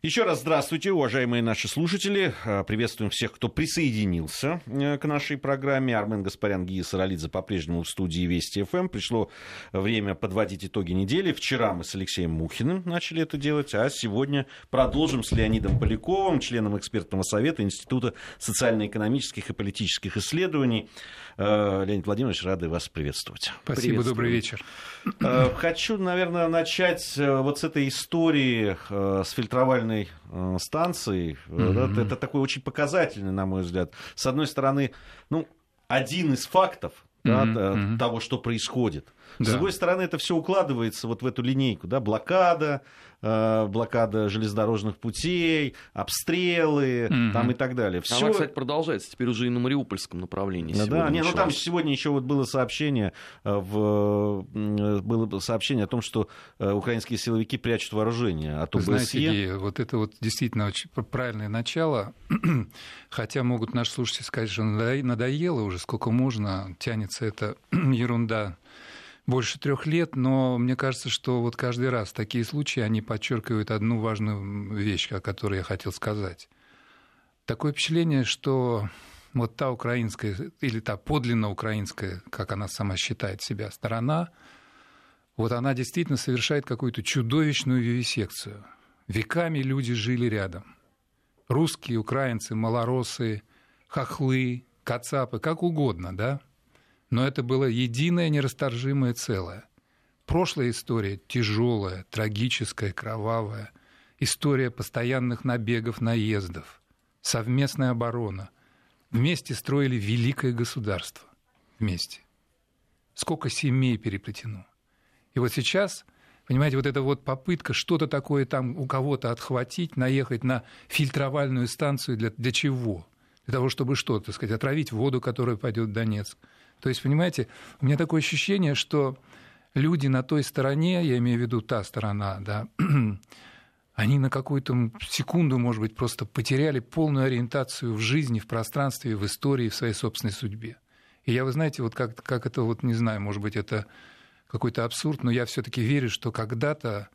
Еще раз здравствуйте, уважаемые наши слушатели. Э, приветствуем всех, кто присоединился э, к нашей программе. Армен Гаспарян, Гия Саралидзе по-прежнему в студии Вести ФМ. Пришло время подводить итоги недели. Вчера мы с Алексеем Мухиным начали это делать, а сегодня продолжим с Леонидом Поляковым, членом экспертного совета Института социально-экономических и политических исследований. Э, Леонид Владимирович, рады вас приветствовать. Спасибо, добрый вечер. Хочу, наверное, начать вот с этой истории с фильтровальной федеральной э, станции, mm-hmm. это, это такой очень показательный, на мой взгляд. С одной стороны, ну, один из фактов да, mm-hmm. того, что происходит. Да. С другой стороны, это все укладывается вот в эту линейку, да, блокада, э, блокада железнодорожных путей, обстрелы угу. там и так далее. Всё... Она, кстати, продолжается теперь уже и на Мариупольском направлении. Да, да. Не, ну там сегодня еще вот было сообщение, э, в, было сообщение о том, что э, украинские силовики прячут вооружение от ОБСЕ. Знаете, Сергей, вот это вот действительно очень правильное начало, хотя могут наши слушатели сказать, что надоело уже, сколько можно, тянется эта ерунда больше трех лет, но мне кажется, что вот каждый раз такие случаи, они подчеркивают одну важную вещь, о которой я хотел сказать. Такое впечатление, что вот та украинская, или та подлинно украинская, как она сама считает себя, сторона, вот она действительно совершает какую-то чудовищную вивисекцию. Веками люди жили рядом. Русские, украинцы, малоросы, хохлы, кацапы, как угодно, да? Но это было единое нерасторжимое целое. Прошлая история тяжелая, трагическая, кровавая. История постоянных набегов, наездов. Совместная оборона. Вместе строили великое государство. Вместе. Сколько семей переплетено. И вот сейчас, понимаете, вот эта вот попытка что-то такое там у кого-то отхватить, наехать на фильтровальную станцию для, для чего? Для того, чтобы что, так сказать, отравить воду, которая пойдет в Донецк то есть, понимаете, у меня такое ощущение, что люди на той стороне, я имею в виду та сторона, да, они на какую-то секунду, может быть, просто потеряли полную ориентацию в жизни, в пространстве, в истории, в своей собственной судьбе. И я, вы знаете, вот как, как это, вот не знаю, может быть, это какой-то абсурд, но я все-таки верю, что когда-то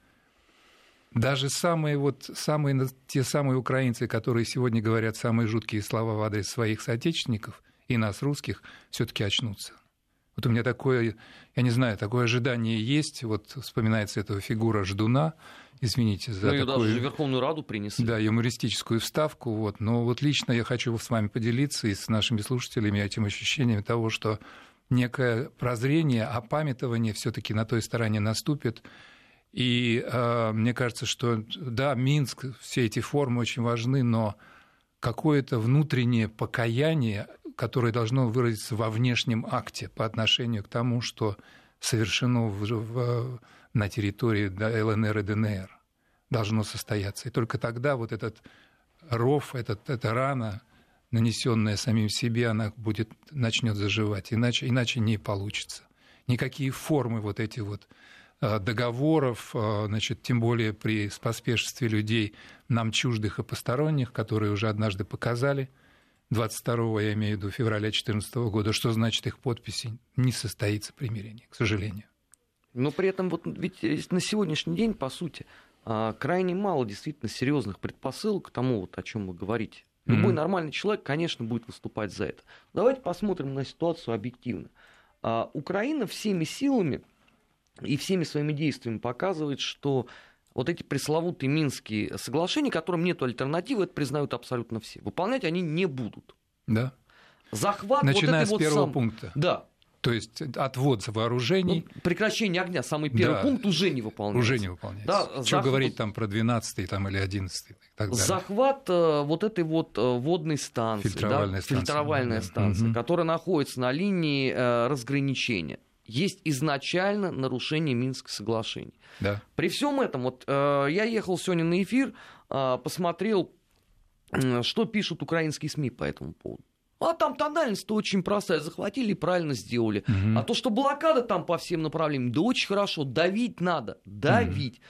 даже самые, вот, самые, те самые украинцы, которые сегодня говорят самые жуткие слова в адрес своих соотечественников – и нас, русских, все-таки очнутся. Вот у меня такое, я не знаю, такое ожидание есть. Вот вспоминается эта фигура Ждуна, извините за ну, такую... даже Верховную Раду принесли. Да, юмористическую вставку. Вот. Но вот лично я хочу с вами поделиться и с нашими слушателями этим ощущением того, что некое прозрение, опамятование все таки на той стороне наступит. И э, мне кажется, что да, Минск, все эти формы очень важны, но какое-то внутреннее покаяние которое должно выразиться во внешнем акте по отношению к тому, что совершено в, в, на территории ЛНР и ДНР, должно состояться. И только тогда вот этот ров, этот, эта рана, нанесенная самим себе, она будет, начнет заживать. Иначе, иначе не получится. Никакие формы вот эти вот договоров, э, значит, тем более при споспешестве людей нам чуждых и посторонних, которые уже однажды показали – 22 я имею в виду февраля 2014 года, что значит их подписи, не состоится примирение, к сожалению. Но при этом вот ведь на сегодняшний день, по сути, крайне мало действительно серьезных предпосылок к тому, вот, о чем вы говорите. Любой mm-hmm. нормальный человек, конечно, будет выступать за это. Давайте посмотрим на ситуацию объективно. А, Украина всеми силами и всеми своими действиями показывает, что вот эти пресловутые Минские соглашения, которым нет альтернативы, это признают абсолютно все. Выполнять они не будут. Да. Захват Начиная вот с первого сам... пункта. Да. То есть отвод вооружений. Ну, прекращение огня, самый первый да, пункт, уже не выполняется. Уже не выполняется. Да, Что захват... говорить там про 12 там, или 11 и так далее. Захват э, вот этой вот э, водной станции, фильтровальная да, станция, фильтровальная да. станция угу. которая находится на линии э, разграничения есть изначально нарушение Минских соглашений. Да. При всем этом, вот э, я ехал сегодня на эфир, э, посмотрел, э, что пишут украинские СМИ по этому поводу. А там тональность-то очень простая. Захватили и правильно сделали. Угу. А то, что блокада там по всем направлениям, да очень хорошо. Давить надо. Давить. Угу.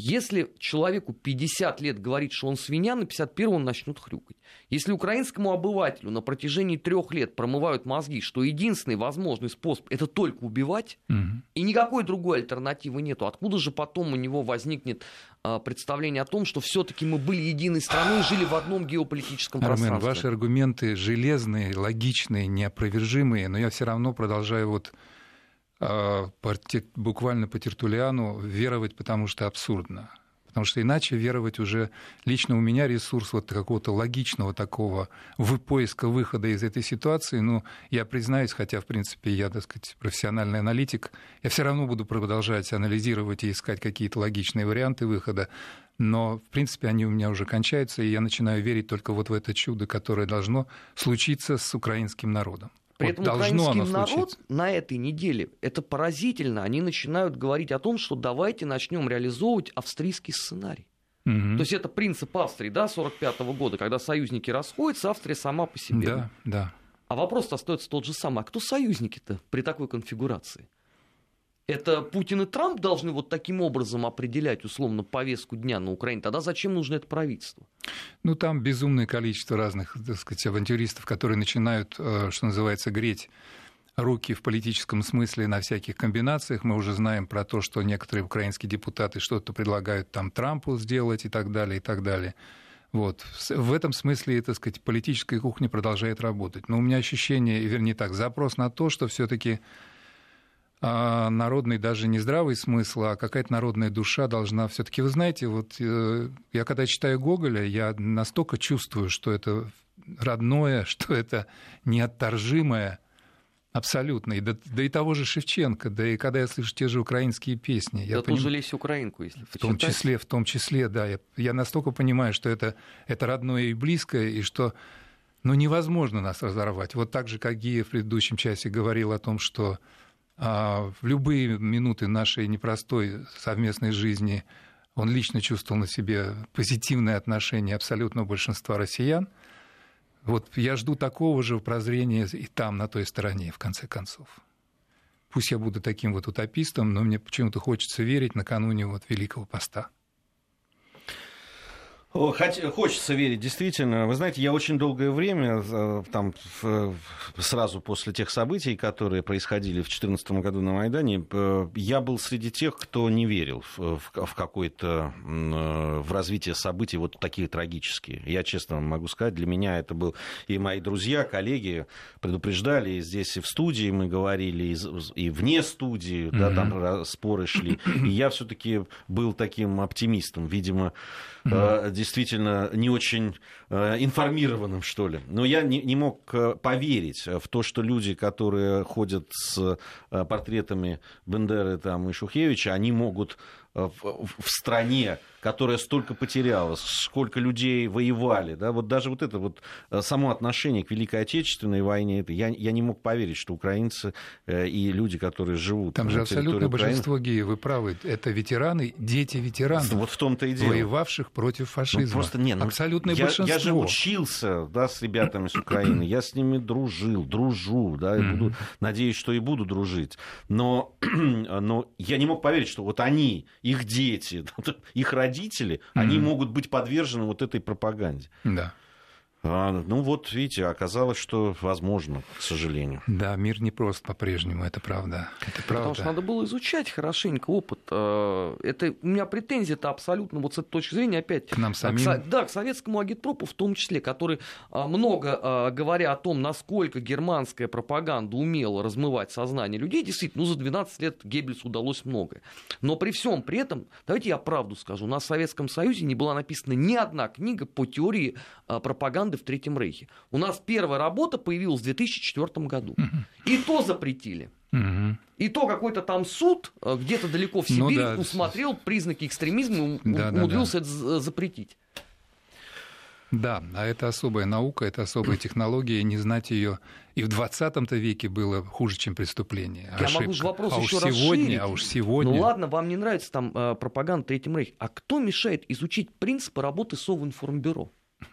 Если человеку 50 лет говорит, что он свинья, на 51 он начнет хрюкать. Если украинскому обывателю на протяжении трех лет промывают мозги, что единственный возможный способ это только убивать, угу. и никакой другой альтернативы нету, откуда же потом у него возникнет а, представление о том, что все-таки мы были единой страной, жили в одном геополитическом Армен, пространстве. ваши аргументы железные, логичные, неопровержимые, но я все равно продолжаю вот буквально по Тертулиану веровать, потому что абсурдно. Потому что иначе веровать уже лично у меня ресурс вот какого-то логичного такого в поиска выхода из этой ситуации. Ну, я признаюсь, хотя, в принципе, я, так сказать, профессиональный аналитик, я все равно буду продолжать анализировать и искать какие-то логичные варианты выхода. Но, в принципе, они у меня уже кончаются, и я начинаю верить только вот в это чудо, которое должно случиться с украинским народом. При вот этом украинский народ случиться. на этой неделе, это поразительно, они начинают говорить о том, что давайте начнем реализовывать австрийский сценарий. То есть это принцип Австрии, да, 45 года, когда союзники расходятся, Австрия сама по себе. Да, да. А вопрос остается тот же самый. А кто союзники-то при такой конфигурации? Это Путин и Трамп должны вот таким образом определять, условно, повестку дня на Украине. Тогда зачем нужно это правительство? Ну, там безумное количество разных, так сказать, авантюристов, которые начинают, э, что называется, греть руки в политическом смысле на всяких комбинациях. Мы уже знаем про то, что некоторые украинские депутаты что-то предлагают там Трампу сделать и так далее, и так далее. Вот. В этом смысле, так сказать, политическая кухня продолжает работать. Но у меня ощущение, вернее так, запрос на то, что все таки народный даже не здравый смысл, а какая-то народная душа должна все-таки. Вы знаете, вот э, я когда читаю Гоголя, я настолько чувствую, что это родное, что это неотторжимое, абсолютно. И, да, да и того же Шевченко, да и когда я слышу те же украинские песни, я Я поним- тоже Лесю Украинку, если в том числе, в том числе, да. Я, я настолько понимаю, что это, это родное и близкое, и что ну, невозможно нас разорвать. Вот так же, как Гия в предыдущем часе говорил о том, что а, в любые минуты нашей непростой совместной жизни он лично чувствовал на себе позитивное отношение абсолютного большинства россиян. Вот я жду такого же прозрения и там, на той стороне, в конце концов. Пусть я буду таким вот утопистом, но мне почему-то хочется верить накануне вот Великого Поста. Хочется верить, действительно. Вы знаете, я очень долгое время, э, там, сразу после тех событий, которые происходили в 2014 году на Майдане, э, я был среди тех, кто не верил в, какое-то, э, в развитие событий вот такие трагические. Я честно вам могу сказать, для меня это был и мои друзья, коллеги предупреждали, и здесь и в студии мы говорили, и, вне студии, да, там споры шли. И я все-таки был таким оптимистом, видимо, э, действительно не очень э, информированным, что ли. Но я не, не мог э, поверить в то, что люди, которые ходят с портретами Бендеры там, и Шухевича, они могут в, в стране, которая столько потеряла, сколько людей воевали, да, вот даже вот это вот э, само отношение к Великой Отечественной войне, это, я, я не мог поверить, что украинцы э, и люди, которые живут Там же абсолютно Украины- большинство геев, вы правы, это ветераны, дети ветеранов, Вот в том-то и дело. воевавших против Ну, фашизма. просто не, ну, Абсолютное я, большинство. Я же учился да, с ребятами с Украины, я с ними дружил, дружу, да, и буду, надеюсь, что и буду дружить. Но, но я не мог поверить, что вот они, их дети, их родители, они могут быть подвержены вот этой пропаганде. Да. А, ну вот, видите, оказалось, что возможно, к сожалению. Да, мир непрост по-прежнему, это правда. Это Потому правда. что надо было изучать хорошенько опыт. Э, Это, у меня претензия-то абсолютно вот с этой точки зрения опять... К нам самим. со- Да, к советскому агитпропу в том числе, который а, много а, говоря о том, насколько германская пропаганда умела размывать сознание людей, действительно, ну, за 12 лет Геббельсу удалось многое. Но при всем при этом, давайте я правду скажу, у нас в Советском Союзе не была написана ни одна книга по теории а, пропаганды в Третьем Рейхе. У нас первая работа появилась в 2004 году. И то запретили. И то какой-то там суд э, где-то далеко в Ну Сибири да. усмотрел признаки экстремизма и Да, да, умудрился это з- запретить. Да, а это особая наука, это особая технология, не знать ее и в 20 веке было хуже, чем преступление. Я могу Ошибка. же вопрос а еще уж сегодня, расширить. а уж сегодня. Ну ладно, вам не нравится там э, пропаганда Третьем Рейхе. А кто мешает изучить принципы работы Совинформбюро?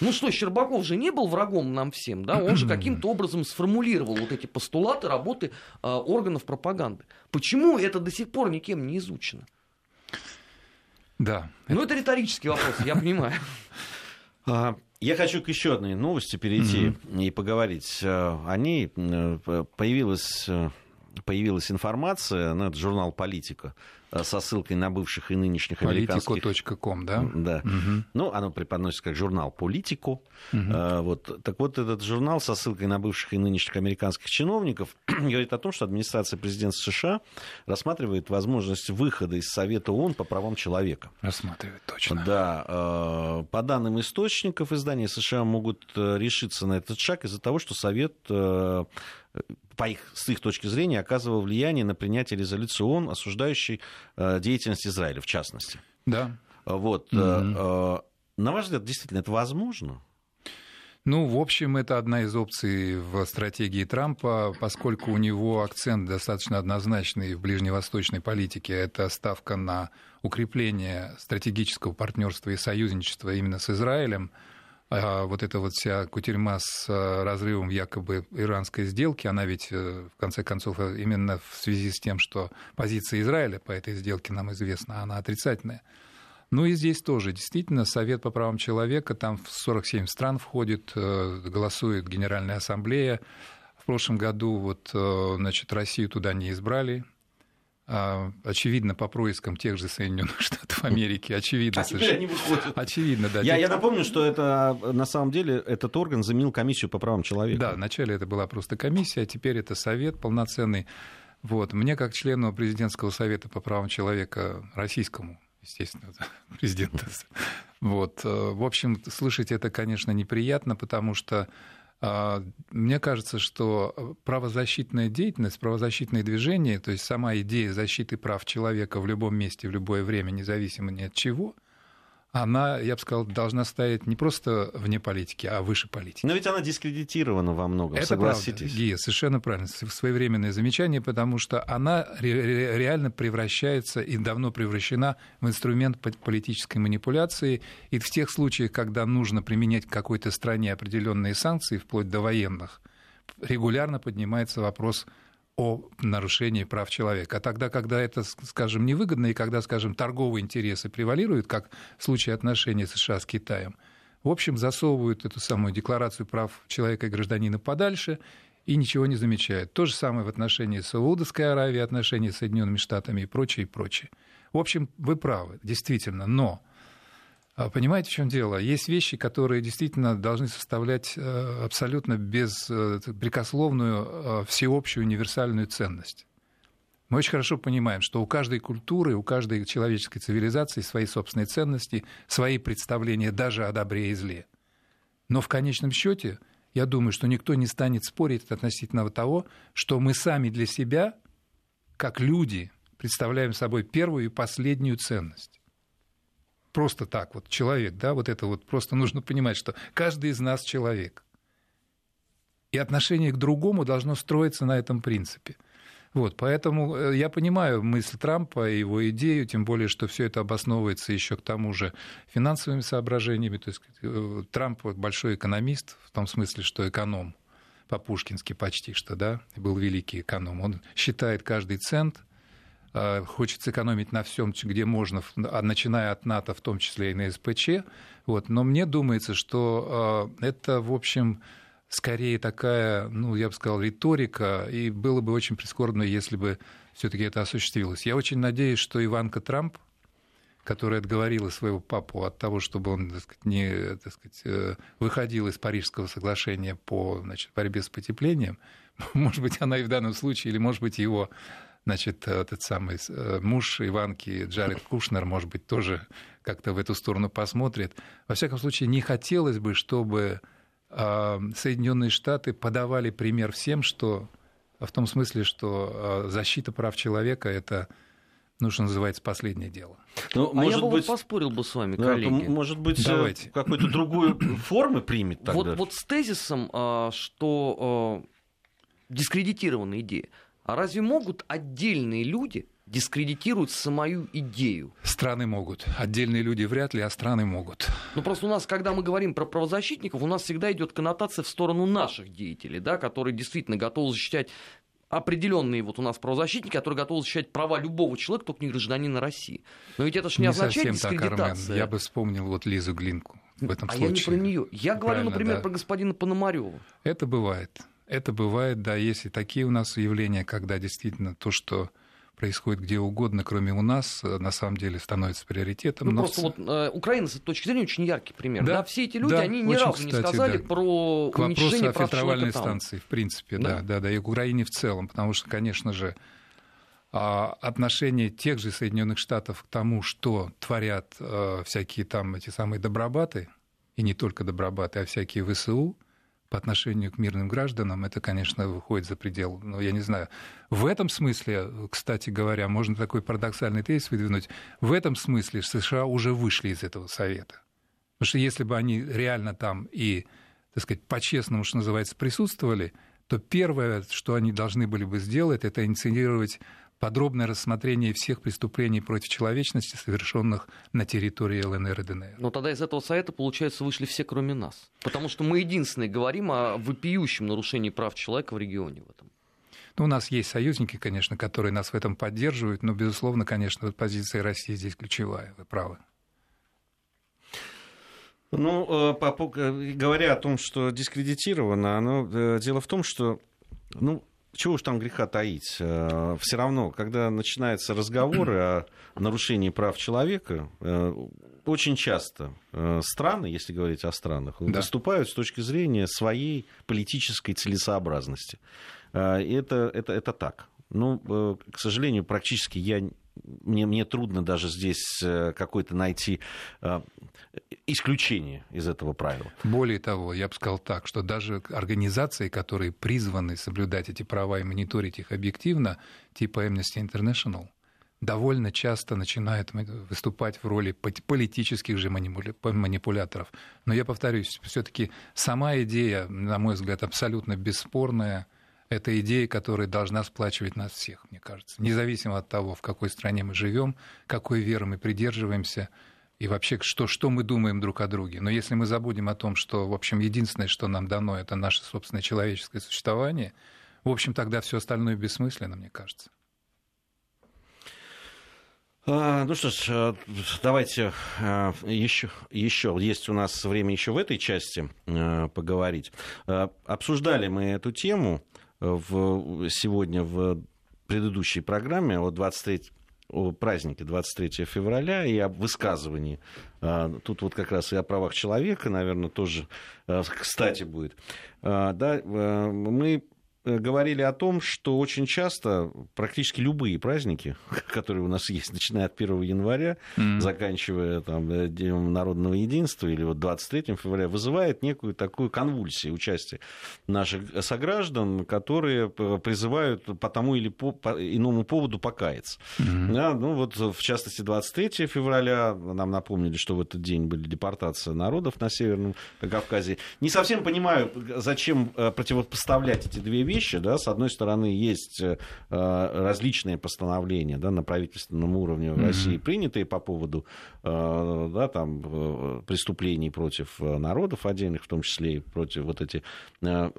Ну что, Щербаков же не был врагом нам всем, да? Он же каким-то образом сформулировал вот эти постулаты работы э, органов пропаганды. Почему это до сих пор никем не изучено? Да. Ну это риторический вопрос, я понимаю. А, Я хочу к еще одной новости перейти и поговорить э, о ней. Э, Появилась, э, появилась информация, ну, это журнал «Политика», со ссылкой на бывших и нынешних американских... Politico.com, да? Да. Угу. Ну, оно преподносится как журнал «Политику». Угу. Вот. Так вот, этот журнал со ссылкой на бывших и нынешних американских чиновников говорит о том, что администрация президента США рассматривает возможность выхода из Совета ООН по правам человека. Рассматривает, точно. Да. Э, по данным источников, издания США могут решиться на этот шаг из-за того, что Совет по их, с их точки зрения, оказывал влияние на принятие резолюции ООН, осуждающей э, деятельность Израиля, в частности. Да. Вот. Mm-hmm. На ваш взгляд, действительно, это возможно? Ну, в общем, это одна из опций в стратегии Трампа, поскольку у него акцент достаточно однозначный в ближневосточной политике. Это ставка на укрепление стратегического партнерства и союзничества именно с Израилем – а вот эта вот вся кутерьма с э, разрывом якобы иранской сделки, она ведь, э, в конце концов, э, именно в связи с тем, что позиция Израиля по этой сделке нам известна, она отрицательная. Ну и здесь тоже, действительно, Совет по правам человека, там в 47 стран входит, голосует Генеральная Ассамблея. В прошлом году вот, значит, Россию туда не избрали, очевидно, по проискам тех же Соединенных Штатов Америки, очевидно. А теперь они выходят. Очевидно, да. Я, я напомню, что это на самом деле этот орган заменил комиссию по правам человека. Да, вначале это была просто комиссия, а теперь это совет полноценный. Вот. Мне, как члену президентского совета по правам человека российскому, естественно, президента, вот, э, в общем, слышать это, конечно, неприятно, потому что а, мне кажется, что правозащитная деятельность, правозащитные движения, то есть сама идея защиты прав человека в любом месте, в любое время, независимо ни от чего – она, я бы сказал, должна стоять не просто вне политики, а выше политики. Но ведь она дискредитирована во многом, Это согласитесь. Правда, Гия, совершенно правильно, своевременное замечание, потому что она ре- реально превращается и давно превращена в инструмент политической манипуляции. И в тех случаях, когда нужно применять к какой-то стране определенные санкции, вплоть до военных, регулярно поднимается вопрос о нарушении прав человека. А тогда, когда это, скажем, невыгодно, и когда, скажем, торговые интересы превалируют, как в случае отношений США с Китаем, в общем, засовывают эту самую декларацию прав человека и гражданина подальше и ничего не замечают. То же самое в отношении Саудовской Аравии, отношении с Соединенными Штатами и прочее, и прочее. В общем, вы правы, действительно, но понимаете, в чем дело? Есть вещи, которые действительно должны составлять э, абсолютно беспрекословную, э, всеобщую, универсальную ценность. Мы очень хорошо понимаем, что у каждой культуры, у каждой человеческой цивилизации свои собственные ценности, свои представления даже о добре и зле. Но в конечном счете, я думаю, что никто не станет спорить относительно того, что мы сами для себя, как люди, представляем собой первую и последнюю ценность просто так вот человек, да, вот это вот просто нужно понимать, что каждый из нас человек. И отношение к другому должно строиться на этом принципе. Вот, поэтому э, я понимаю мысль Трампа и его идею, тем более, что все это обосновывается еще к тому же финансовыми соображениями. То есть э, Трамп большой экономист, в том смысле, что эконом по-пушкински почти что, да, был великий эконом. Он считает каждый цент, хочет сэкономить на всем, где можно, а, начиная от НАТО, в том числе и на СПЧ. Вот. Но мне думается, что э, это, в общем, скорее такая, ну, я бы сказал, риторика, и было бы очень прискорбно, если бы все-таки это осуществилось. Я очень надеюсь, что Иванка Трамп, которая отговорила своего папу от того, чтобы он так сказать, не так сказать, э, выходил из Парижского соглашения по значит, борьбе с потеплением, может быть, она и в данном случае, или, может быть, его значит, этот самый э, муж Иванки, Джаред Кушнер, может быть, тоже как-то в эту сторону посмотрит. Во всяком случае, не хотелось бы, чтобы а, Соединенные Штаты подавали пример всем, что в том смысле, что а, защита прав человека это ну, что называется, последнее дело. Ну, а может я бы быть, поспорил бы с вами, коллеги. может быть, э, Давайте. какой-то другую формы примет тогда? Вот, вот с тезисом, а, что дискредитирована идея. А разве могут отдельные люди дискредитировать самую идею? Страны могут. Отдельные люди вряд ли, а страны могут. Ну просто у нас, когда мы говорим про правозащитников, у нас всегда идет коннотация в сторону наших деятелей, да, которые действительно готовы защищать определенные вот у нас правозащитники, которые готовы защищать права любого человека, только не гражданина России. Но ведь это же не, не означает дискредитация. Так, Армен. Я бы вспомнил вот Лизу Глинку в этом а случае. я не про нее. Я говорю, например, да. про господина Пономарева. Это бывает. Это бывает, да, есть и такие у нас явления, когда действительно то, что происходит где угодно, кроме у нас, э, на самом деле становится приоритетом. Ну, Но просто вот э, Украина, с этой точки зрения, очень яркий пример. Да, Да, все эти люди, да, они ни очень, разу не кстати, сказали да. про К вопросу уничтожение о прав фильтровальной станции, в принципе, Да. да, да, да, и к Украине в целом, потому что, конечно же, а, отношение тех же Соединенных Штатов к тому, что творят э, всякие там эти самые добробаты, и не только добробаты, а всякие ВСУ по отношению к мирным гражданам, это, конечно, выходит за предел, ну, я не знаю. В этом смысле, кстати говоря, можно такой парадоксальный тезис выдвинуть, в этом смысле США уже вышли из этого совета. Потому что если бы они реально там и, так сказать, по-честному, что называется, присутствовали, то первое, что они должны были бы сделать, это инициировать подробное рассмотрение всех преступлений против человечности, совершенных на территории ЛНР и ДНР. Но тогда из этого совета, получается, вышли все, кроме нас. Потому что мы единственные говорим о вопиющем нарушении прав человека в регионе в этом. Ну, у нас есть союзники, конечно, которые нас в этом поддерживают, но, безусловно, конечно, вот позиция России здесь ключевая, вы правы. Ну, э, по э, говоря о том, что дискредитировано, оно, э, дело в том, что, ну, чего уж там греха таить. Все равно, когда начинаются разговоры о нарушении прав человека, э, очень часто э, страны, если говорить о странах, Да. выступают с точки зрения своей политической целесообразности. Э, Это, это, это так. Ну, э, к сожалению, практически я мне, мне трудно даже здесь э, какое-то найти э, исключение из этого правила. Более того, я бы сказал так, что даже организации, которые призваны соблюдать эти права и мониторить их объективно, типа Amnesty International, довольно часто начинают выступать в роли политических же манипуля- манипуляторов. Но я повторюсь, все-таки сама идея, на мой взгляд, абсолютно бесспорная. Это идея, которая должна сплачивать нас всех, мне кажется. Независимо от того, в какой стране мы живем, какой веры мы придерживаемся и вообще, что, что мы думаем друг о друге. Но если мы забудем о том, что, в общем, единственное, что нам дано, это наше собственное человеческое существование, в общем, тогда все остальное бессмысленно, мне кажется. А, Ну что ж, э, давайте э, еще, еще есть у нас время еще в этой части э, поговорить. Обсуждали мы эту тему в, сегодня в предыдущей программе о 23 о празднике 23 февраля и об высказывании. А, Тут вот как раз и о правах человека, наверное, тоже э, кстати будет. А, Да, мы говорили о том, что очень часто практически любые праздники, которые у нас есть, начиная от 1 января, Мгм. заканчивая там, э, Днем народного единства или вот 23 февраля, вызывает некую такую конвульсию участия наших сограждан, которые призывают по тому или по, по иному поводу покаяться. Мгм. Да, ну вот в частности 23 февраля нам напомнили, что в этот день были депортация народов на Северном Кавказе. Не совсем понимаю, зачем э, противопоставлять эти две вещи. Да? С одной стороны, есть э, различные постановления да, на правительственном уровне в. России, принятые по поводу э, да, там, э, преступлений против э, народов отдельных, в том числе и против вот эти э,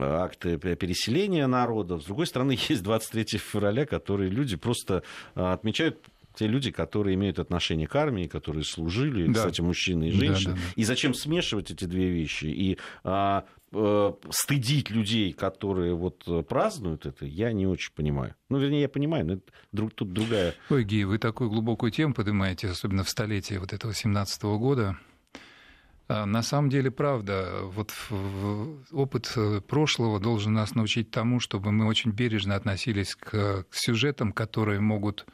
акты переселения народов. С другой стороны, есть 23 февраля, которые люди просто отмечают те люди, которые имеют отношение к армии, которые служили, Да. кстати, мужчины и Да, женщины. да, да. И зачем смешивать эти две вещи? И а, э, стыдить людей, которые вот э, празднуют это, я не очень понимаю. Ну, вернее, я понимаю, но это друг, тут другая... Ой, Ги, вы такую глубокую тему поднимаете, особенно в столетие вот этого 17 года. А, На самом деле, правда, вот опыт э, прошлого должен нас научить тому, чтобы мы очень бережно относились к, сюжетам, которые могут,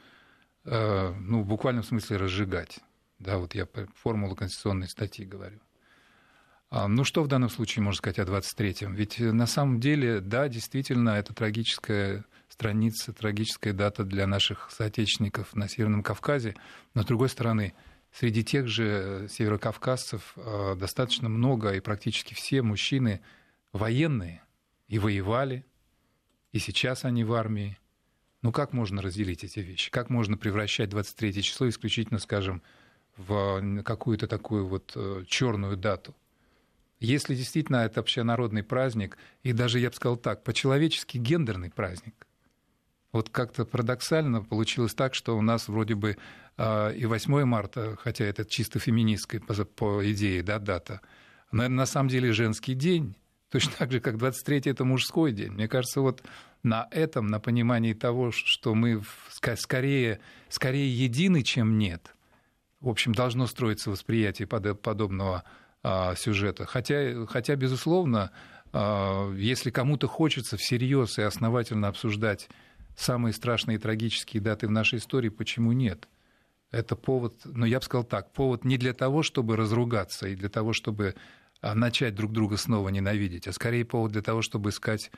ну, в буквальном смысле разжигать. Да, вот я по формулу конституционной статьи говорю. А, Ну, что в данном случае можно сказать о 23-м? Ведь э, на самом деле, да, действительно, это трагическая страница, трагическая дата для наших соотечественников на Северном Кавказе. Но, с другой стороны, среди тех же э, северокавказцев э, достаточно много, и практически все мужчины военные, и воевали, и сейчас они в армии. Ну, как можно разделить эти вещи? Как можно превращать 23 число исключительно, скажем, в какую-то такую вот черную дату? Если действительно это общенародный праздник, и даже, я бы сказал так, по-человечески гендерный праздник, вот как-то парадоксально получилось так, что у нас вроде бы э, и 8 марта, хотя это чисто феминистская по, по идее да, дата, но на самом деле женский день, Точно так же, как 23 это мужской день. Мне кажется, вот на этом, на понимании того, что мы скорее, скорее едины, чем нет, в общем, должно строиться восприятие подобного а, сюжета. Хотя, хотя безусловно, а, если кому-то хочется всерьез и основательно обсуждать самые страшные и трагические даты в нашей истории, почему нет? Это повод, ну я бы сказал так, повод не для того, чтобы разругаться и для того, чтобы начать друг друга снова ненавидеть, а скорее повод для того, чтобы искать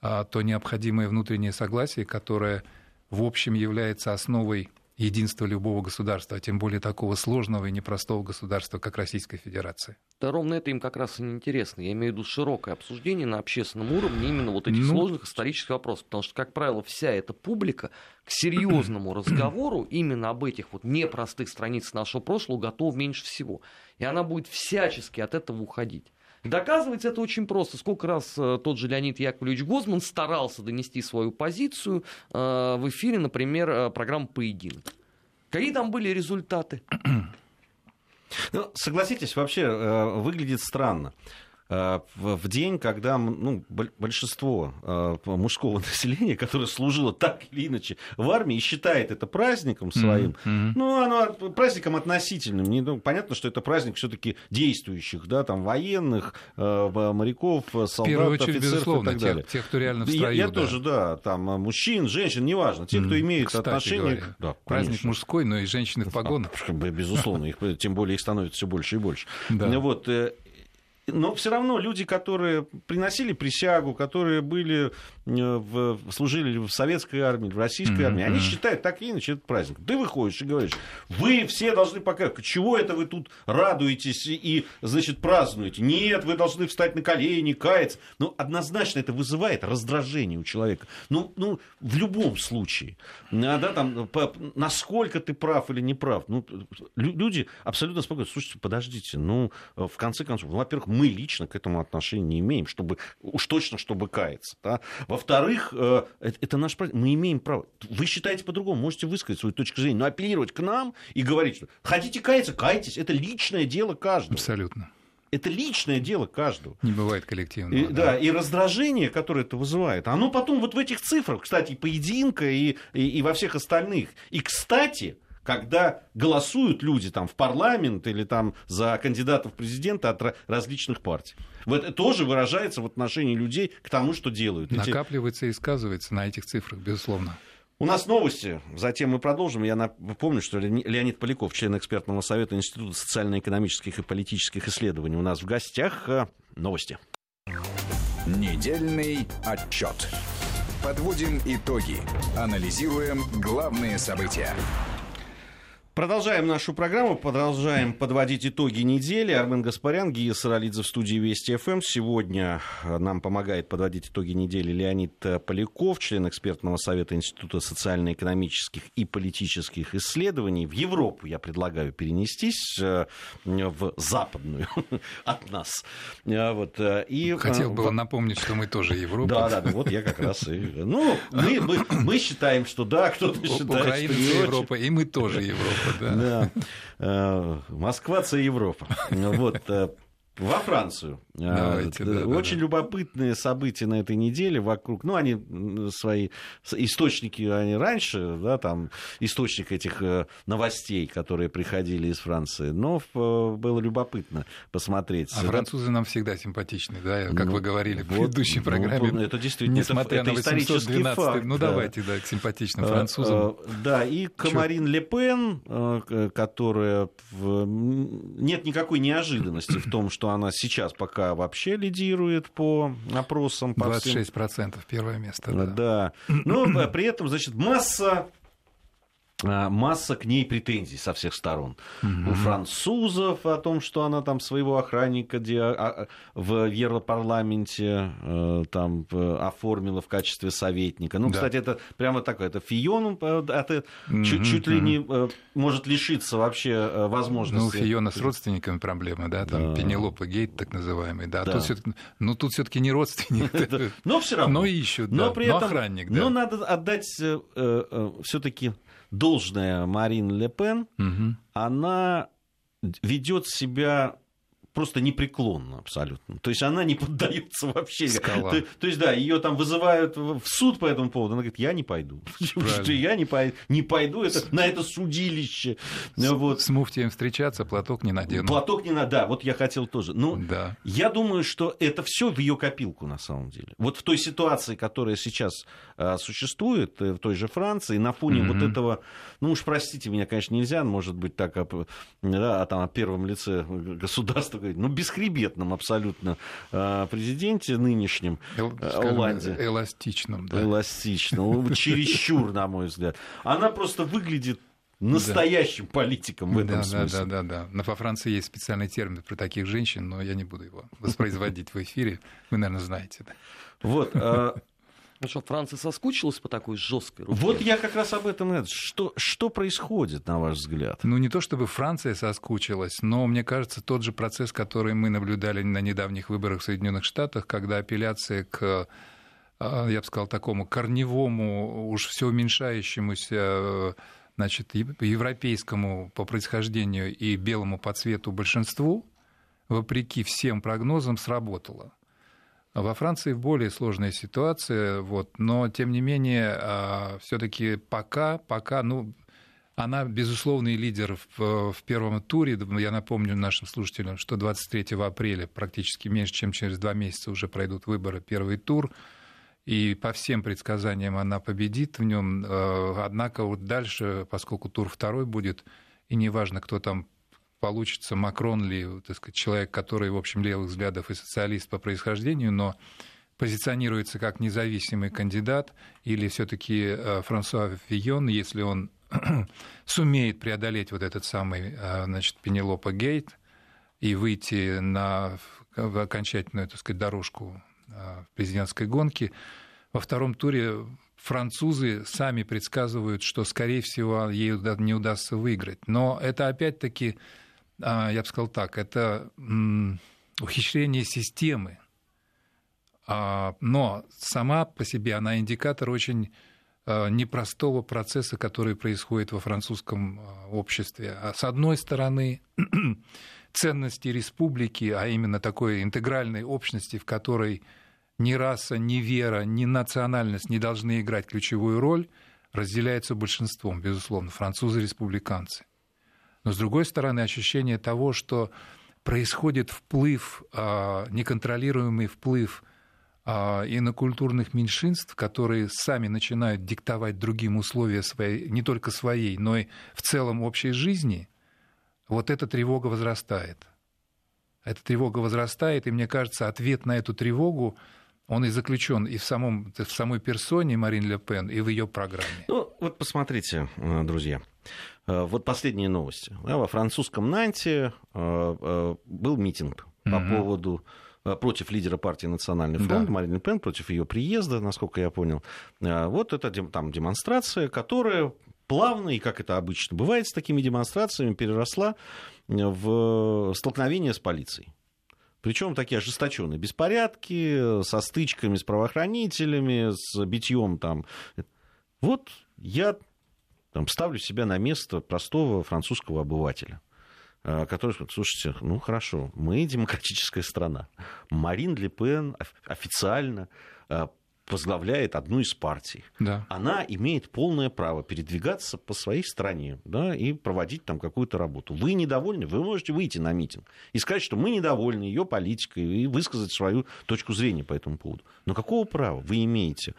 а, то необходимое внутреннее согласие, которое в общем является основой единства любого государства, а тем более такого сложного и непростого государства, как Российская Федерация. Да ровно это им как раз и неинтересно. Я имею в виду широкое обсуждение на общественном уровне именно вот этих ну... сложных исторических вопросов. Потому что, как правило, вся эта публика к серьезному разговору именно об этих вот непростых страницах нашего прошлого готова меньше всего. И она будет всячески от этого уходить. Доказывается это очень просто. Сколько раз э, тот же Леонид Яковлевич Гозман старался донести свою позицию э, в эфире, например, э, программы «Поединок». Какие там были результаты? Ну, согласитесь, вообще выглядит странно. Э, в день, когда ну, большинство э, мужского населения, которое служило так или иначе в армии и считает это праздником своим, mm-hmm. ну, оно праздником относительным. Не, ну, понятно, что это праздник все-таки действующих, да, там, военных, э, моряков, солдат, очередь, офицеров и так далее. Тех, тех, кто реально в строю, Я, я да. тоже, да, там, мужчин, женщин, неважно, те, кто имеет Кстати отношение... Говоря, да, праздник конечно. мужской, но и женщины в погонах. А, безусловно, их, тем более их становится все больше и больше. Да. Вот, но все равно люди, которые приносили присягу, которые были э, в, служили в советской армии, в российской mm-hmm. армии, они считают так или иначе этот праздник. Ты выходишь и говоришь, вы все должны показать, чего это вы тут радуетесь и, значит, празднуете. Нет, вы должны встать на колени, каяться. Ну, однозначно это вызывает раздражение у человека. Ну, ну в любом случае. А, да, там, насколько ты прав или не прав. Ну, люди абсолютно спокойно. Слушайте, подождите, ну, в конце концов, ну, во-первых, мы лично к этому отношения не имеем, чтобы, уж точно, чтобы каяться. Да? Во-вторых, э, это наш мы имеем право. Вы считаете по-другому, можете высказать свою точку зрения, но апеллировать к нам и говорить, что хотите каяться, кайтесь, это личное дело каждого. Абсолютно. Это личное дело каждого. Не бывает коллективного. И, да. да, и раздражение, которое это вызывает, оно потом вот в этих цифрах, кстати, поединка и, и, и во всех остальных. И, кстати, когда голосуют люди там в парламент или там за кандидатов в президента от различных партий. Вот это тоже выражается в отношении людей к тому, что делают. Накапливается и сказывается на этих цифрах, безусловно. У нас новости, затем мы продолжим. Я напомню, что Леонид Поляков, член экспертного совета Института социально-экономических и политических исследований, у нас в гостях. Э, новости. Недельный отчет. Подводим итоги. Анализируем главные события. Продолжаем нашу программу, продолжаем подводить итоги недели. Армен Гаспарян, Гия Саралидзе в студии Вести ФМ. Сегодня э, нам помогает подводить итоги недели Леонид э, Поляков, член экспертного совета Института социально-экономических и политических исследований. В Европу я предлагаю перенестись, э, в западную от нас. Вот, и, Хотел бы напомнить, что мы тоже Европа. Да, да, вот я как раз и... Ну, мы, мы, мы считаем, что да, кто-то считает, Украина что не Европа, и мы тоже Европа да. Э, Москва, це Европа. Вот, э, во Францию. Давайте, да, Очень да, любопытные события на этой неделе вокруг. Ну, они свои источники, они раньше, да, там источник этих э, новостей, которые приходили из Франции. Но было любопытно посмотреть. А французы нам всегда симпатичны, да, как ну, вы говорили в предыдущей ну, программе. Ну, это действительно Несмотря это, на 812 факт, Ну, да. давайте, да, к симпатичным а, французам. А, да, и Камарин Ле Пен, э, которая... Нет никакой неожиданности в том, что она сейчас пока вообще лидирует по опросам. По 26% всем... первое место. Да. да. Но ну, при этом, значит, масса а, масса к ней претензий со всех сторон. Mm-hmm. У французов о том, что она там своего охранника а, в Европарламенте э, там оформила в качестве советника. Ну, да. кстати, это прямо такое, это Фион э, это mm-hmm. чуть, чуть ли не э, может лишиться вообще возможности. Ну, у Фиона с родственниками проблемы, да, там да. Пенелопа Гейт, так называемый, да. да. Тут ну, тут все-таки не родственник. Но все равно. Но ищут, но при этом, охранник, Но надо отдать все-таки должная Марин Ле Пен, угу. она ведет себя просто непреклонна абсолютно. То есть она не поддается вообще. Скала. То, то есть, да, ее там вызывают в суд по этому поводу. Она говорит, я не пойду. Что я не пойду, не пойду это, на это судилище. Вот. С муфтием встречаться, платок не надену. Платок не надо, да, вот я хотел тоже. Ну, Да. я думаю, что это все в ее копилку на самом деле. Вот в той ситуации, которая сейчас а, существует э, в той же Франции, на фоне Мгм. вот этого, ну уж простите меня, конечно, нельзя, может быть, так да, о, там, о первом лице государства говорить, ну бесхребетном абсолютно а, президенте нынешнем, Эл- э, Оланде. Эластичным, да. эластично, ну, чересчур, на мой взгляд. Она просто выглядит настоящим политиком в этом да, смысле. да, да, да, да. Но во Франции есть специальный термин про таких женщин, но я не буду его воспроизводить в эфире. Вы, наверное, знаете. да. Вот, а, Ну что, Франция соскучилась по такой жесткой руке? Вот я как раз об этом. говорю. Что, что происходит, на ваш взгляд? Ну, не то чтобы Франция соскучилась, но, мне кажется, тот же процесс, который мы наблюдали на недавних выборах в Соединенных Штатах, когда апелляция к, а, я бы сказал, такому корневому, уж все уменьшающемуся э, значит, ев- европейскому по происхождению и белому по цвету большинству, вопреки всем прогнозам, сработала. А Во Франции более сложная ситуация, вот, но тем не менее все-таки пока, пока, ну, она безусловный лидер в, в первом туре. Я напомню нашим слушателям, что 23 апреля, практически меньше, чем через два месяца, уже пройдут выборы, первый тур. И по всем предсказаниям она победит в нем. Однако вот дальше, поскольку тур второй будет, и неважно, кто там получится, Макрон ли, так сказать, человек, который, в общем, левых взглядов и социалист по происхождению, но позиционируется как независимый кандидат, или все-таки Франсуа Фийон, если он сумеет преодолеть вот этот самый, значит, Пенелопа Гейт и выйти на окончательную, так сказать, дорожку президентской гонки, во втором туре французы сами предсказывают, что, скорее всего, ей не удастся выиграть. Но это опять-таки, я бы сказал так, это ухищрение системы. Но сама по себе она индикатор очень непростого процесса, который происходит во французском обществе. А с одной стороны, ценности республики, а именно такой интегральной общности, в которой ни раса, ни вера, ни национальность не должны играть ключевую роль, разделяется большинством, безусловно, французы-республиканцы. Но, с другой стороны, ощущение того, что происходит вплыв, неконтролируемый вплыв инокультурных меньшинств, которые сами начинают диктовать другим условия своей, не только своей, но и в целом общей жизни, вот эта тревога возрастает. Эта тревога возрастает, и мне кажется, ответ на эту тревогу он и заключен и в, самом, в самой персоне Марин Ле Пен, и в ее программе. Ну, вот посмотрите, друзья. Вот последние новости. Во французском Нанте был митинг по угу. поводу против лидера партии Национальный фронт да. Марин Ле Пен, против ее приезда, насколько я понял. Вот это там демонстрация, которая плавно, и как это обычно бывает с такими демонстрациями, переросла в столкновение с полицией. Причем такие ожесточенные беспорядки со стычками с правоохранителями, с битьем там. Вот я там, ставлю себя на место простого французского обывателя который сказал, слушайте, ну хорошо, мы демократическая страна. Марин Ле Пен официально возглавляет одну из партий. Да. Она имеет полное право передвигаться по своей стране да, и проводить там какую-то работу. Вы недовольны, вы можете выйти на митинг и сказать, что мы недовольны ее политикой и высказать свою точку зрения по этому поводу. Но какого права вы имеете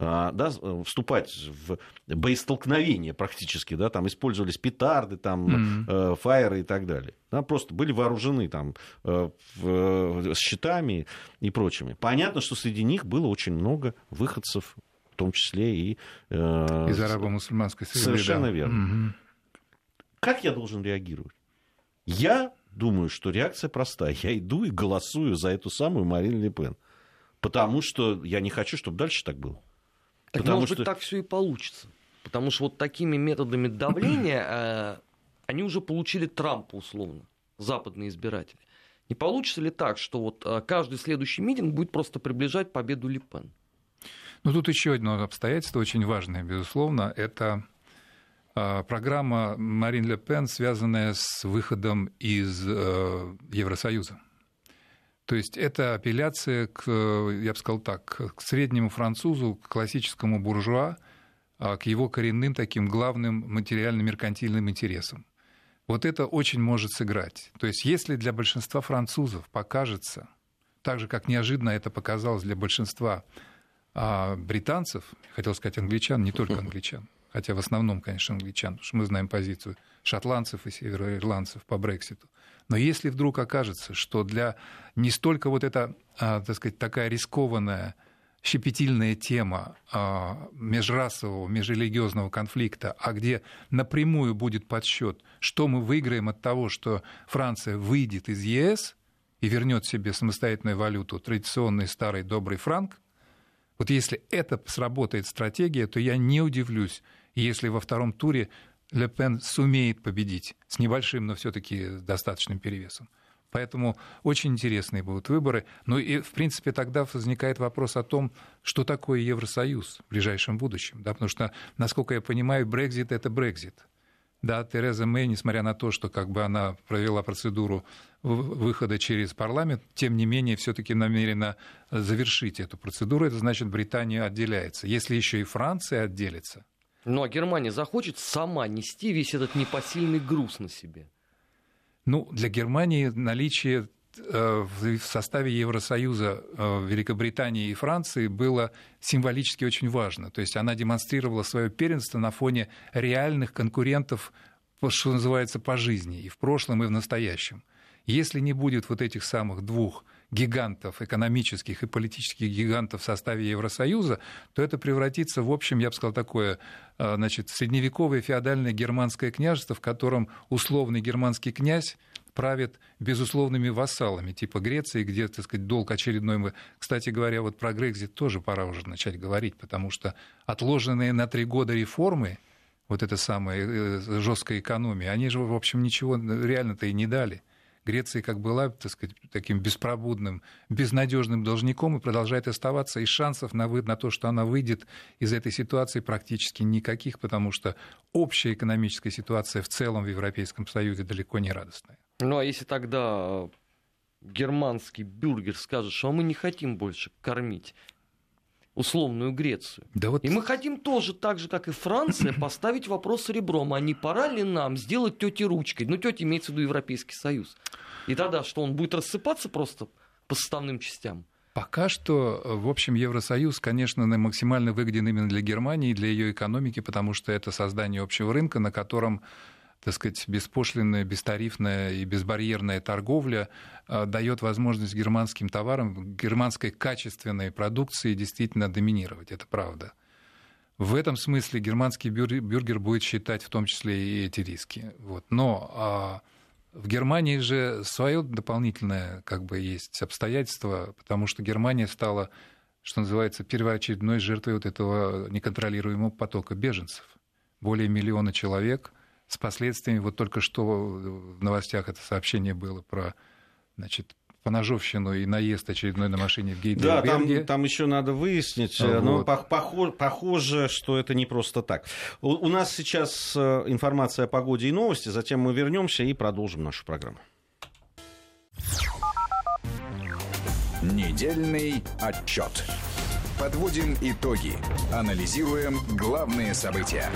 да, вступать в боестолкновение практически, да, там использовались петарды, там, mm-hmm. э, фаеры и так далее. Да, просто были вооружены там, э, э, щитами и прочими. Понятно, что среди них было очень много выходцев, в том числе и... Э, Из арабо-мусульманской среды. Совершенно да. верно. Mm-hmm. Как я должен реагировать? Я думаю, что реакция простая. Я иду и голосую за эту самую Марин Ле Пен. Потому что я не хочу, чтобы дальше так было. Так Потому может что... быть так все и получится. Потому что вот такими методами давления э, они уже получили Трампа условно, западные избиратели. Не получится ли так, что вот э, каждый следующий митинг будет просто приближать победу Ле Пен? Ну тут еще одно обстоятельство очень важное, безусловно, это а, программа Марин Ле Пен, связанная с выходом из э, Евросоюза. То есть это апелляция к, я бы сказал так, к среднему французу, к классическому буржуа, а, к его коренным таким главным материально-меркантильным интересам. Вот это очень может сыграть. То есть если для большинства французов покажется, так же, как неожиданно это показалось для большинства а, британцев, хотел сказать англичан, не только англичан, хотя в основном, конечно, англичан, потому что мы знаем позицию шотландцев и североирландцев по Брекситу. Но если вдруг окажется, что для не столько вот эта, а, так сказать, такая рискованная, щепетильная тема а, межрасового, межрелигиозного конфликта, а где напрямую будет подсчет, что мы выиграем от того, что Франция выйдет из ЕС и вернет себе самостоятельную валюту, традиционный старый добрый франк, вот если это сработает стратегия, то я не удивлюсь, если во втором туре Ле Пен сумеет победить с небольшим, но все-таки достаточным перевесом. Поэтому очень интересные будут выборы. Ну и, в принципе, тогда возникает вопрос о том, что такое Евросоюз в ближайшем будущем. Да? Потому что, насколько я понимаю, Брекзит – это Брекзит. Да, Тереза Мэй, несмотря на то, что как бы она провела процедуру выхода через парламент, тем не менее все-таки намерена завершить эту процедуру. Это значит, Британия отделяется. Если еще и Франция отделится. Ну а Германия захочет сама нести весь этот непосильный груз на себе. Ну, для Германии наличие Э, в составе Евросоюза э, Великобритании и Франции было символически очень важно. То есть она демонстрировала свое первенство на фоне реальных конкурентов, что называется, по жизни, и в прошлом, и в настоящем. Если не будет вот этих самых двух гигантов, экономических и политических гигантов в составе Евросоюза, то это превратится в общем, я бы сказал, такое э, значит, средневековое феодальное германское княжество, в котором условный германский князь правит безусловными вассалами, типа Греции, где, так сказать, долг очередной... Мы... Кстати говоря, вот про Грекзит тоже пора уже начать говорить, потому что отложенные на три года реформы, вот эта самая э, жесткая экономия, они же, в общем, ничего реально-то и не дали. Греция как была, так сказать, таким беспробудным, безнадежным должником и продолжает оставаться, и шансов на, вы, на то, что она выйдет из этой ситуации практически никаких, потому что общая экономическая ситуация в целом в Европейском Союзе далеко не радостная. Ну а если тогда германский бюргер скажет, что мы не хотим больше кормить условную Грецию. Да вот... И мы хотим тоже, так же, как и Франция, поставить вопрос ребром, а не пора ли нам сделать тети ручкой? Ну, тетя имеется в виду Европейский Союз. И тогда что, он будет рассыпаться просто по составным частям? Пока что, в общем, Евросоюз, конечно, максимально выгоден именно для Германии и для ее экономики, потому что это создание общего рынка, на котором так сказать, беспошлинная, бестарифная и безбарьерная торговля а, дает возможность германским товарам, германской качественной продукции действительно доминировать. Это правда. В этом смысле германский бюргер будет считать в том числе и эти риски. Вот. Но а, в Германии же свое дополнительное как бы есть обстоятельство, потому что Германия стала, что называется, первоочередной жертвой вот этого неконтролируемого потока беженцев. Более миллиона человек – с последствиями. Вот только что в новостях это сообщение было про значит, поножовщину и наезд очередной на машине в Гейдельберге. Да, там, там еще надо выяснить, вот. но похоже, похоже, что это не просто так. У, у нас сейчас э, информация о погоде и новости, затем мы вернемся и продолжим нашу программу. Недельный отчет. Подводим итоги. Анализируем главные события.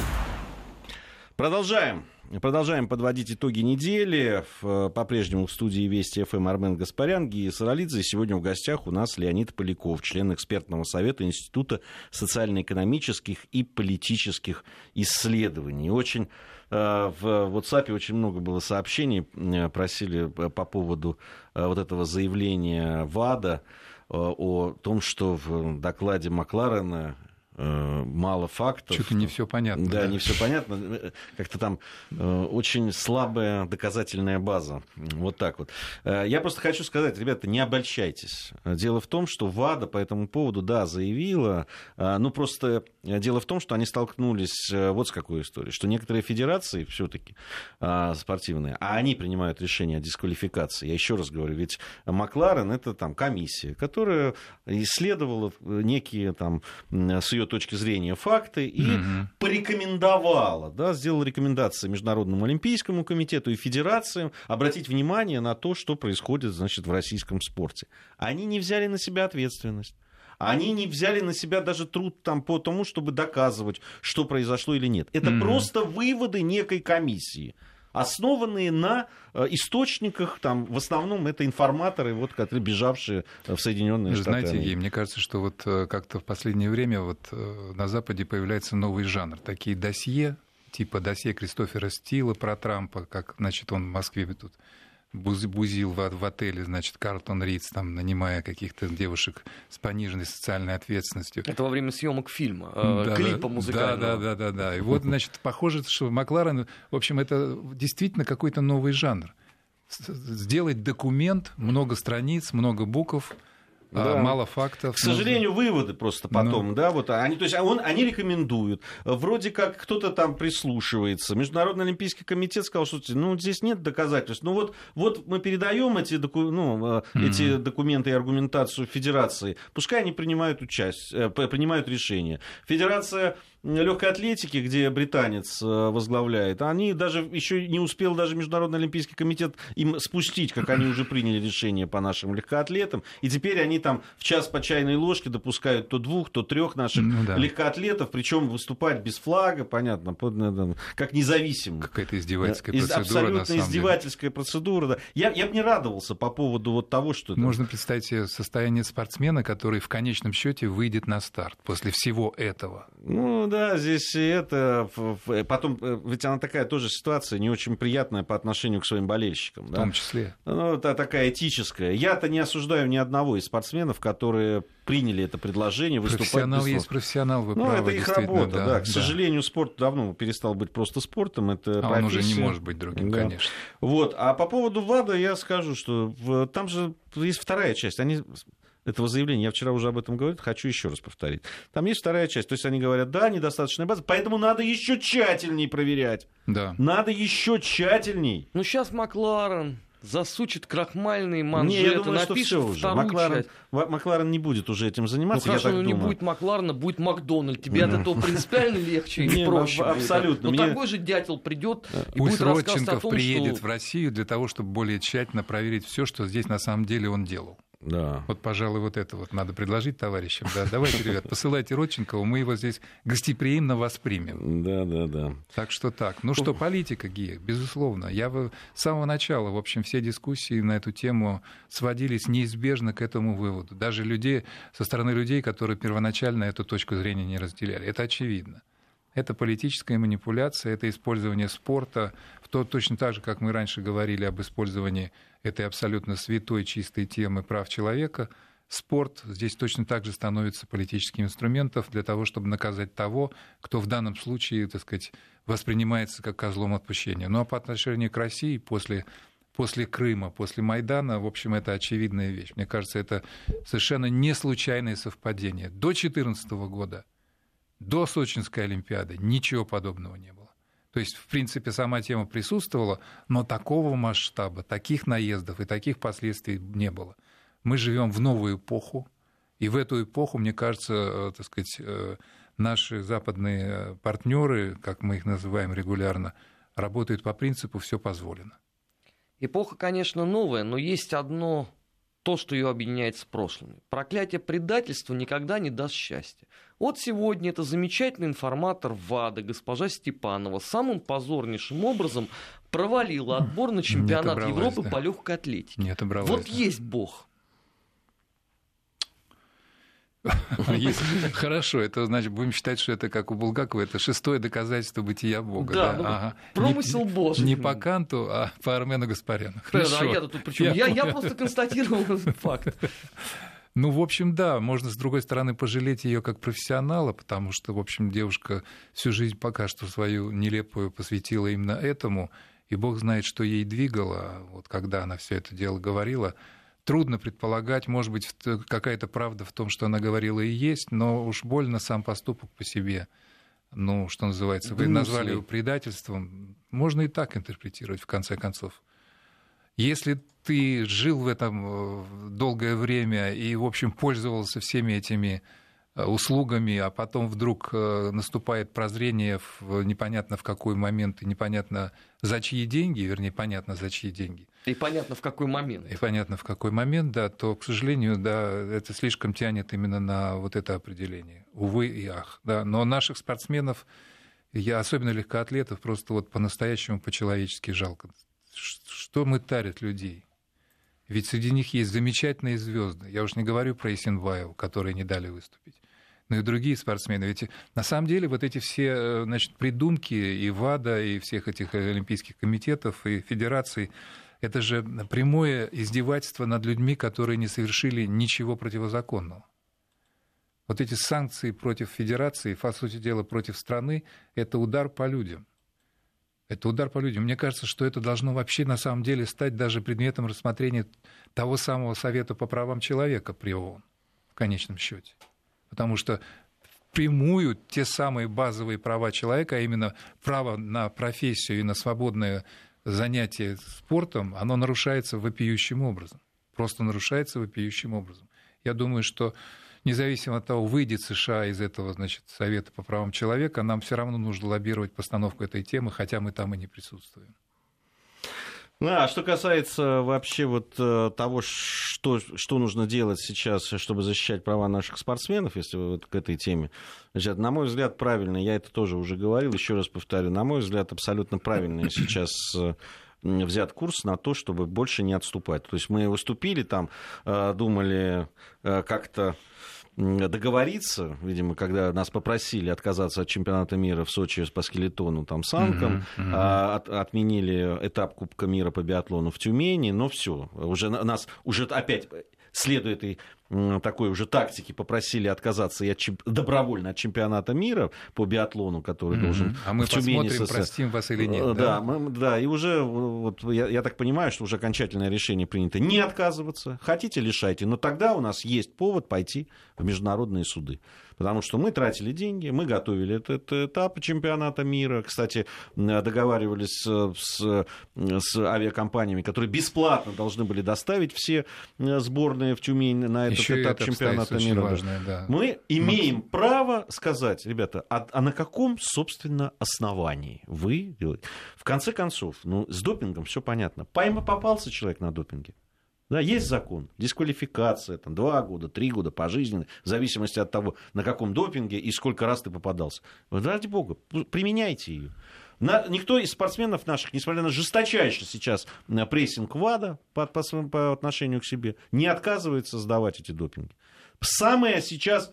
Продолжаем. Продолжаем подводить итоги недели. По-прежнему в студии Вести ФМ Армен Гаспарян, Гия Саралидзе. Сегодня в гостях у нас Леонид Поляков, член экспертного совета Института социально-экономических и политических исследований. Очень э, в WhatsApp очень много было сообщений, э, просили по поводу э, вот этого заявления ВАДА о том, что в докладе Макларена Э, мало фактов. Что-то не все понятно. Да, да, не все понятно. Как-то там э, очень слабая доказательная база. Вот так вот. Э, я просто хочу сказать, ребята, не обольщайтесь. Дело в том, что ВАДА по этому поводу, да, заявила, ну просто дело в том, что они столкнулись вот с какой историей, что некоторые федерации все-таки спортивные, а они принимают решение о дисквалификации. Я еще раз говорю, ведь Макларен это там комиссия, которая исследовала некие там с ее ее точки зрения факты и Мгм. порекомендовала, да, сделала рекомендации Международному Олимпийскому комитету и федерациям обратить внимание на то, что происходит, значит, в российском спорте. Они не взяли на себя ответственность. Они не взяли на себя даже труд там по тому, чтобы доказывать, что произошло или нет. Это Мгм. просто выводы некой комиссии, основанные на э, источниках, там, в основном это информаторы, вот, которые бежавшие в Соединенные Штаты. знаете. Евгений, мне кажется, что вот э, как-то в последнее время вот э, на Западе появляется новый жанр. Такие досье, типа досье Кристофера Стила про Трампа, как, значит, он в Москве тут бузил в, в отеле, значит, Картон Ридс, там, нанимая каких-то девушек с пониженной социальной ответственностью. Это во время съемок фильма, э, Да, клипа да, музыкального. Да, да, да, да, да. И вот, значит, похоже, что Макларен, в общем, это действительно какой-то новый жанр. Сделать документ, много страниц, много букв, Да. мало фактов. К сожалению, выводы просто потом, Ну. да, вот они, то есть он, они рекомендуют, вроде как кто-то там прислушивается. Международный Олимпийский комитет сказал, что ну здесь нет доказательств. Ну вот, вот мы передаем эти, доку- ну, э, эти документы и аргументацию Федерации, пускай они принимают участие, принимают решение. Федерация легкой атлетики, где британец э, возглавляет, они даже еще не успел даже Международный Олимпийский комитет им спустить, как они уже приняли решение по нашим легкоатлетам, и теперь они там в час по чайной ложке допускают то двух, то трех наших Ну да. легкоатлетов, причем выступать без флага, понятно, э, как независимых. Какая-то издевательская Из- процедура, Абсолютно на самом деле. издевательская процедура. Да. Я, я бы не радовался по поводу вот того, что... это- Можно представить себе состояние спортсмена, который в конечном счете выйдет на старт после всего этого. Ну да, здесь и это... ф- Потом, э, ведь она такая тоже ситуация не очень приятная по отношению к своим болельщикам. В да. том числе. Ну, это такая этическая. Я-то не осуждаю ни одного из спортсменов, которые приняли это предложение выступать Профессионал есть профессионал, вы Ну, правы, это их работа, да. К сожалению, спорт давно перестал быть просто спортом. Это А он уже не профессия. может быть другим, Да. конечно. Вот. А по поводу ВАДА я скажу, что там же есть вторая часть. Они этого заявления, я вчера уже об этом говорил, хочу еще раз повторить. Там есть вторая часть. То есть они говорят, да, недостаточная база, поэтому надо еще тщательней проверять. Да. Надо еще тщательней. Ну, сейчас Макларен засучит крахмальные Не, манжеты, я думаю, что напишет все уже. Макларен, Макларен не будет уже этим Ну заниматься, я хорошо, так но не думаю. будет Макларена, будет Макдональд. Тебе от этого принципиально легче Не, или проще? абсолютно. Ну Мне- такой же дятел придет и будет рассказывать о том, приедет что... в Россию для того, чтобы более тщательно проверить все, что здесь на самом деле он делал. Да. Вот, пожалуй, вот это вот надо предложить товарищам. Да, давайте, ребят, посылайте Родченкова, мы его здесь гостеприимно воспримем. Да, да, да. Так что так. Ну что, политика, Гия, безусловно. Я с самого начала, в общем, все дискуссии на эту тему сводились неизбежно к этому выводу. Даже людей, со стороны людей, которые первоначально эту точку зрения не разделяли. Это очевидно. Это политическая манипуляция, это использование спорта, в то, точно так же, как мы раньше говорили об использовании этой абсолютно святой, чистой темы прав человека. Спорт здесь точно так же становится политическим инструментом для того, чтобы наказать того, кто в данном случае, так сказать, воспринимается как козлом отпущения. Ну а по отношению к России после после Крыма, после Майдана, в общем, это очевидная вещь. Мне кажется, это совершенно не случайное совпадение. До 2014 года, до Сочинской Олимпиады ничего подобного не было. То есть, в принципе, сама тема присутствовала, но такого масштаба, таких наездов и таких последствий не было. Мы живем в новую эпоху, и в эту эпоху, мне кажется, э, так сказать, э, наши западные партнеры, как мы их называем регулярно, работают по принципу «все позволено». Эпоха, конечно, новая, но есть одно то, что ее объединяет с прошлым. Проклятие предательства никогда не даст счастья. Вот сегодня это замечательный информатор ВАДА, госпожа Степанова, самым позорнейшим образом провалила отбор на чемпионат Европы да. по легкой атлетике. Вот есть Бог. Хорошо, это значит, будем считать, что это как у Булгакова, это шестое доказательство бытия Бога. Да, ну, промысел Божий. Не по Канту, а по Армену Гаспаряну. Хорошо. А я-то тут? Я, я просто констатировал факт. Ну, в общем, да, можно, с другой стороны, пожалеть ее как профессионала, потому что, в общем, девушка всю жизнь пока что свою нелепую посвятила именно этому, и бог знает, что ей двигало, вот когда она все это дело говорила. Трудно предполагать, может быть, какая-то правда в том, что она говорила и есть, но уж больно сам поступок по себе. Ну, что называется, вы назвали его предательством. Можно и так интерпретировать, в конце концов. Если ты жил в этом э, долгое время и, в общем, пользовался всеми этими услугами, а потом вдруг наступает прозрение в непонятно в какой момент и непонятно за чьи деньги, вернее, понятно за чьи деньги. И понятно в какой момент. И понятно в какой момент, да, то, к сожалению, да, это слишком тянет именно на вот это определение. Увы и ах. Да. Но наших спортсменов, я особенно легкоатлетов, просто вот по-настоящему по-человечески жалко. Что мы тарят людей? Ведь среди них есть замечательные звезды. Я уж не говорю про Исенваеву, которые не дали выступить. Но и другие спортсмены. Ведь на самом деле вот эти все э, значит, придумки и ВАДА, и всех этих олимпийских комитетов, и федераций, это же прямое издевательство над людьми, которые не совершили ничего противозаконного. Вот эти санкции против федерации, по сути дела, против страны, это удар по людям. Это удар по людям. Мне кажется, что это должно вообще на самом деле стать даже предметом рассмотрения того самого Совета по правам человека при ООН в конечном счете. Потому что прямую те самые базовые права человека, а именно право на профессию и на свободное занятие спортом, оно нарушается вопиющим образом. Просто нарушается вопиющим образом. Я думаю, что независимо от того, выйдет США из этого значит, Совета по правам человека, нам все равно нужно лоббировать постановку этой темы, хотя мы там и не присутствуем. Ну, а что касается вообще вот э, того, что, что нужно делать сейчас, чтобы защищать права наших спортсменов, если вот к этой теме, значит, на мой взгляд, правильно, я это тоже уже говорил, еще раз повторю, на мой взгляд, абсолютно правильно сейчас э, взят курс на то, чтобы больше не отступать. То есть мы выступили там, э, думали как-то договориться, видимо, когда нас попросили отказаться от чемпионата мира в Сочи по скелетону, там, санкам, uh-huh, uh-huh. От, отменили этап Кубка мира по биатлону в Тюмени, но все, уже нас уже опять следуя этой такой уже тактики попросили отказаться и от чемп... добровольно от чемпионата мира по биатлону, который mm-hmm. должен А мы в Тюмени посмотрим, со... простим вас или нет. Э, да, да, мы, да и уже, вот, я, я так понимаю, что уже окончательное решение принято не отказываться. Хотите, лишайте, но тогда у нас есть повод пойти в международные суды. Потому что мы тратили деньги, мы готовили этот этап чемпионата мира. Кстати, договаривались с, с авиакомпаниями, которые бесплатно должны были доставить все сборные в Тюмень на этот Еще этап чемпионата мира. Важное, да. Мы имеем Максим. право сказать, ребята, а, а на каком, собственно, основании вы делаете? В конце концов, ну, с допингом все понятно. Пойма попался человек на допинге. Да, есть закон, дисквалификация, там, два года, три года пожизненно, в зависимости от того, на каком допинге и сколько раз ты попадался. Ради бога, применяйте ее. На, никто из спортсменов наших, несмотря на жесточайший сейчас прессинг ВАДА по, по, по отношению к себе, не отказывается сдавать эти допинги. Самое сейчас,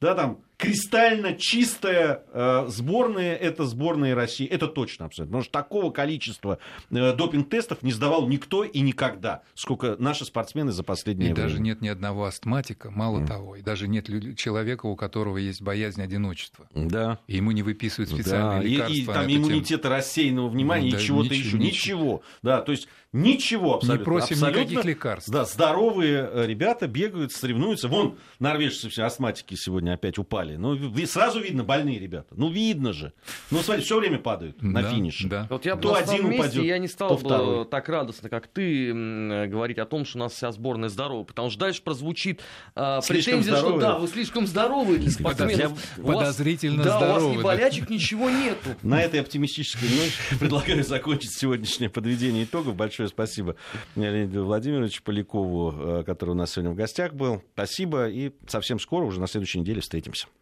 да, там, кристально чистая э, сборная это сборная России. Это точно абсолютно. Потому что такого количества э, допинг-тестов не сдавал никто и никогда, сколько наши спортсмены за последние И время. даже нет ни одного астматика, мало mm. того. И даже нет человека, у которого есть боязнь одиночества. Да. И ему не выписывают специальные да. лекарства. И, и там иммунитета тему. рассеянного внимания, ну, да, чего-то еще. Ничего. ничего. Да, то есть ничего абсолютно. Не просим абсолютно, никаких лекарств. Да, здоровые э, ребята бегают, соревнуются. Вон, норвежцы все астматики сегодня опять упали. Ну, сразу сразу видно больные ребята. Ну, видно же. Ну, смотри, все время падают на да, финише. Да. Вот я то один месте, упадет, я не стал бы так радостно, как ты, говорить о том, что у нас вся сборная здорова. Потому что дальше прозвучит а, претензия, что да, вы слишком здоровы для спортсменов. Подозрительно вас, здоровы. Да, у вас ни болячек, ничего нету. На этой оптимистической ноте предлагаю закончить сегодняшнее подведение итогов. Большое спасибо Леониду Владимировичу Полякову, э, который у нас сегодня в гостях был. Спасибо и совсем скоро, уже на следующей неделе встретимся.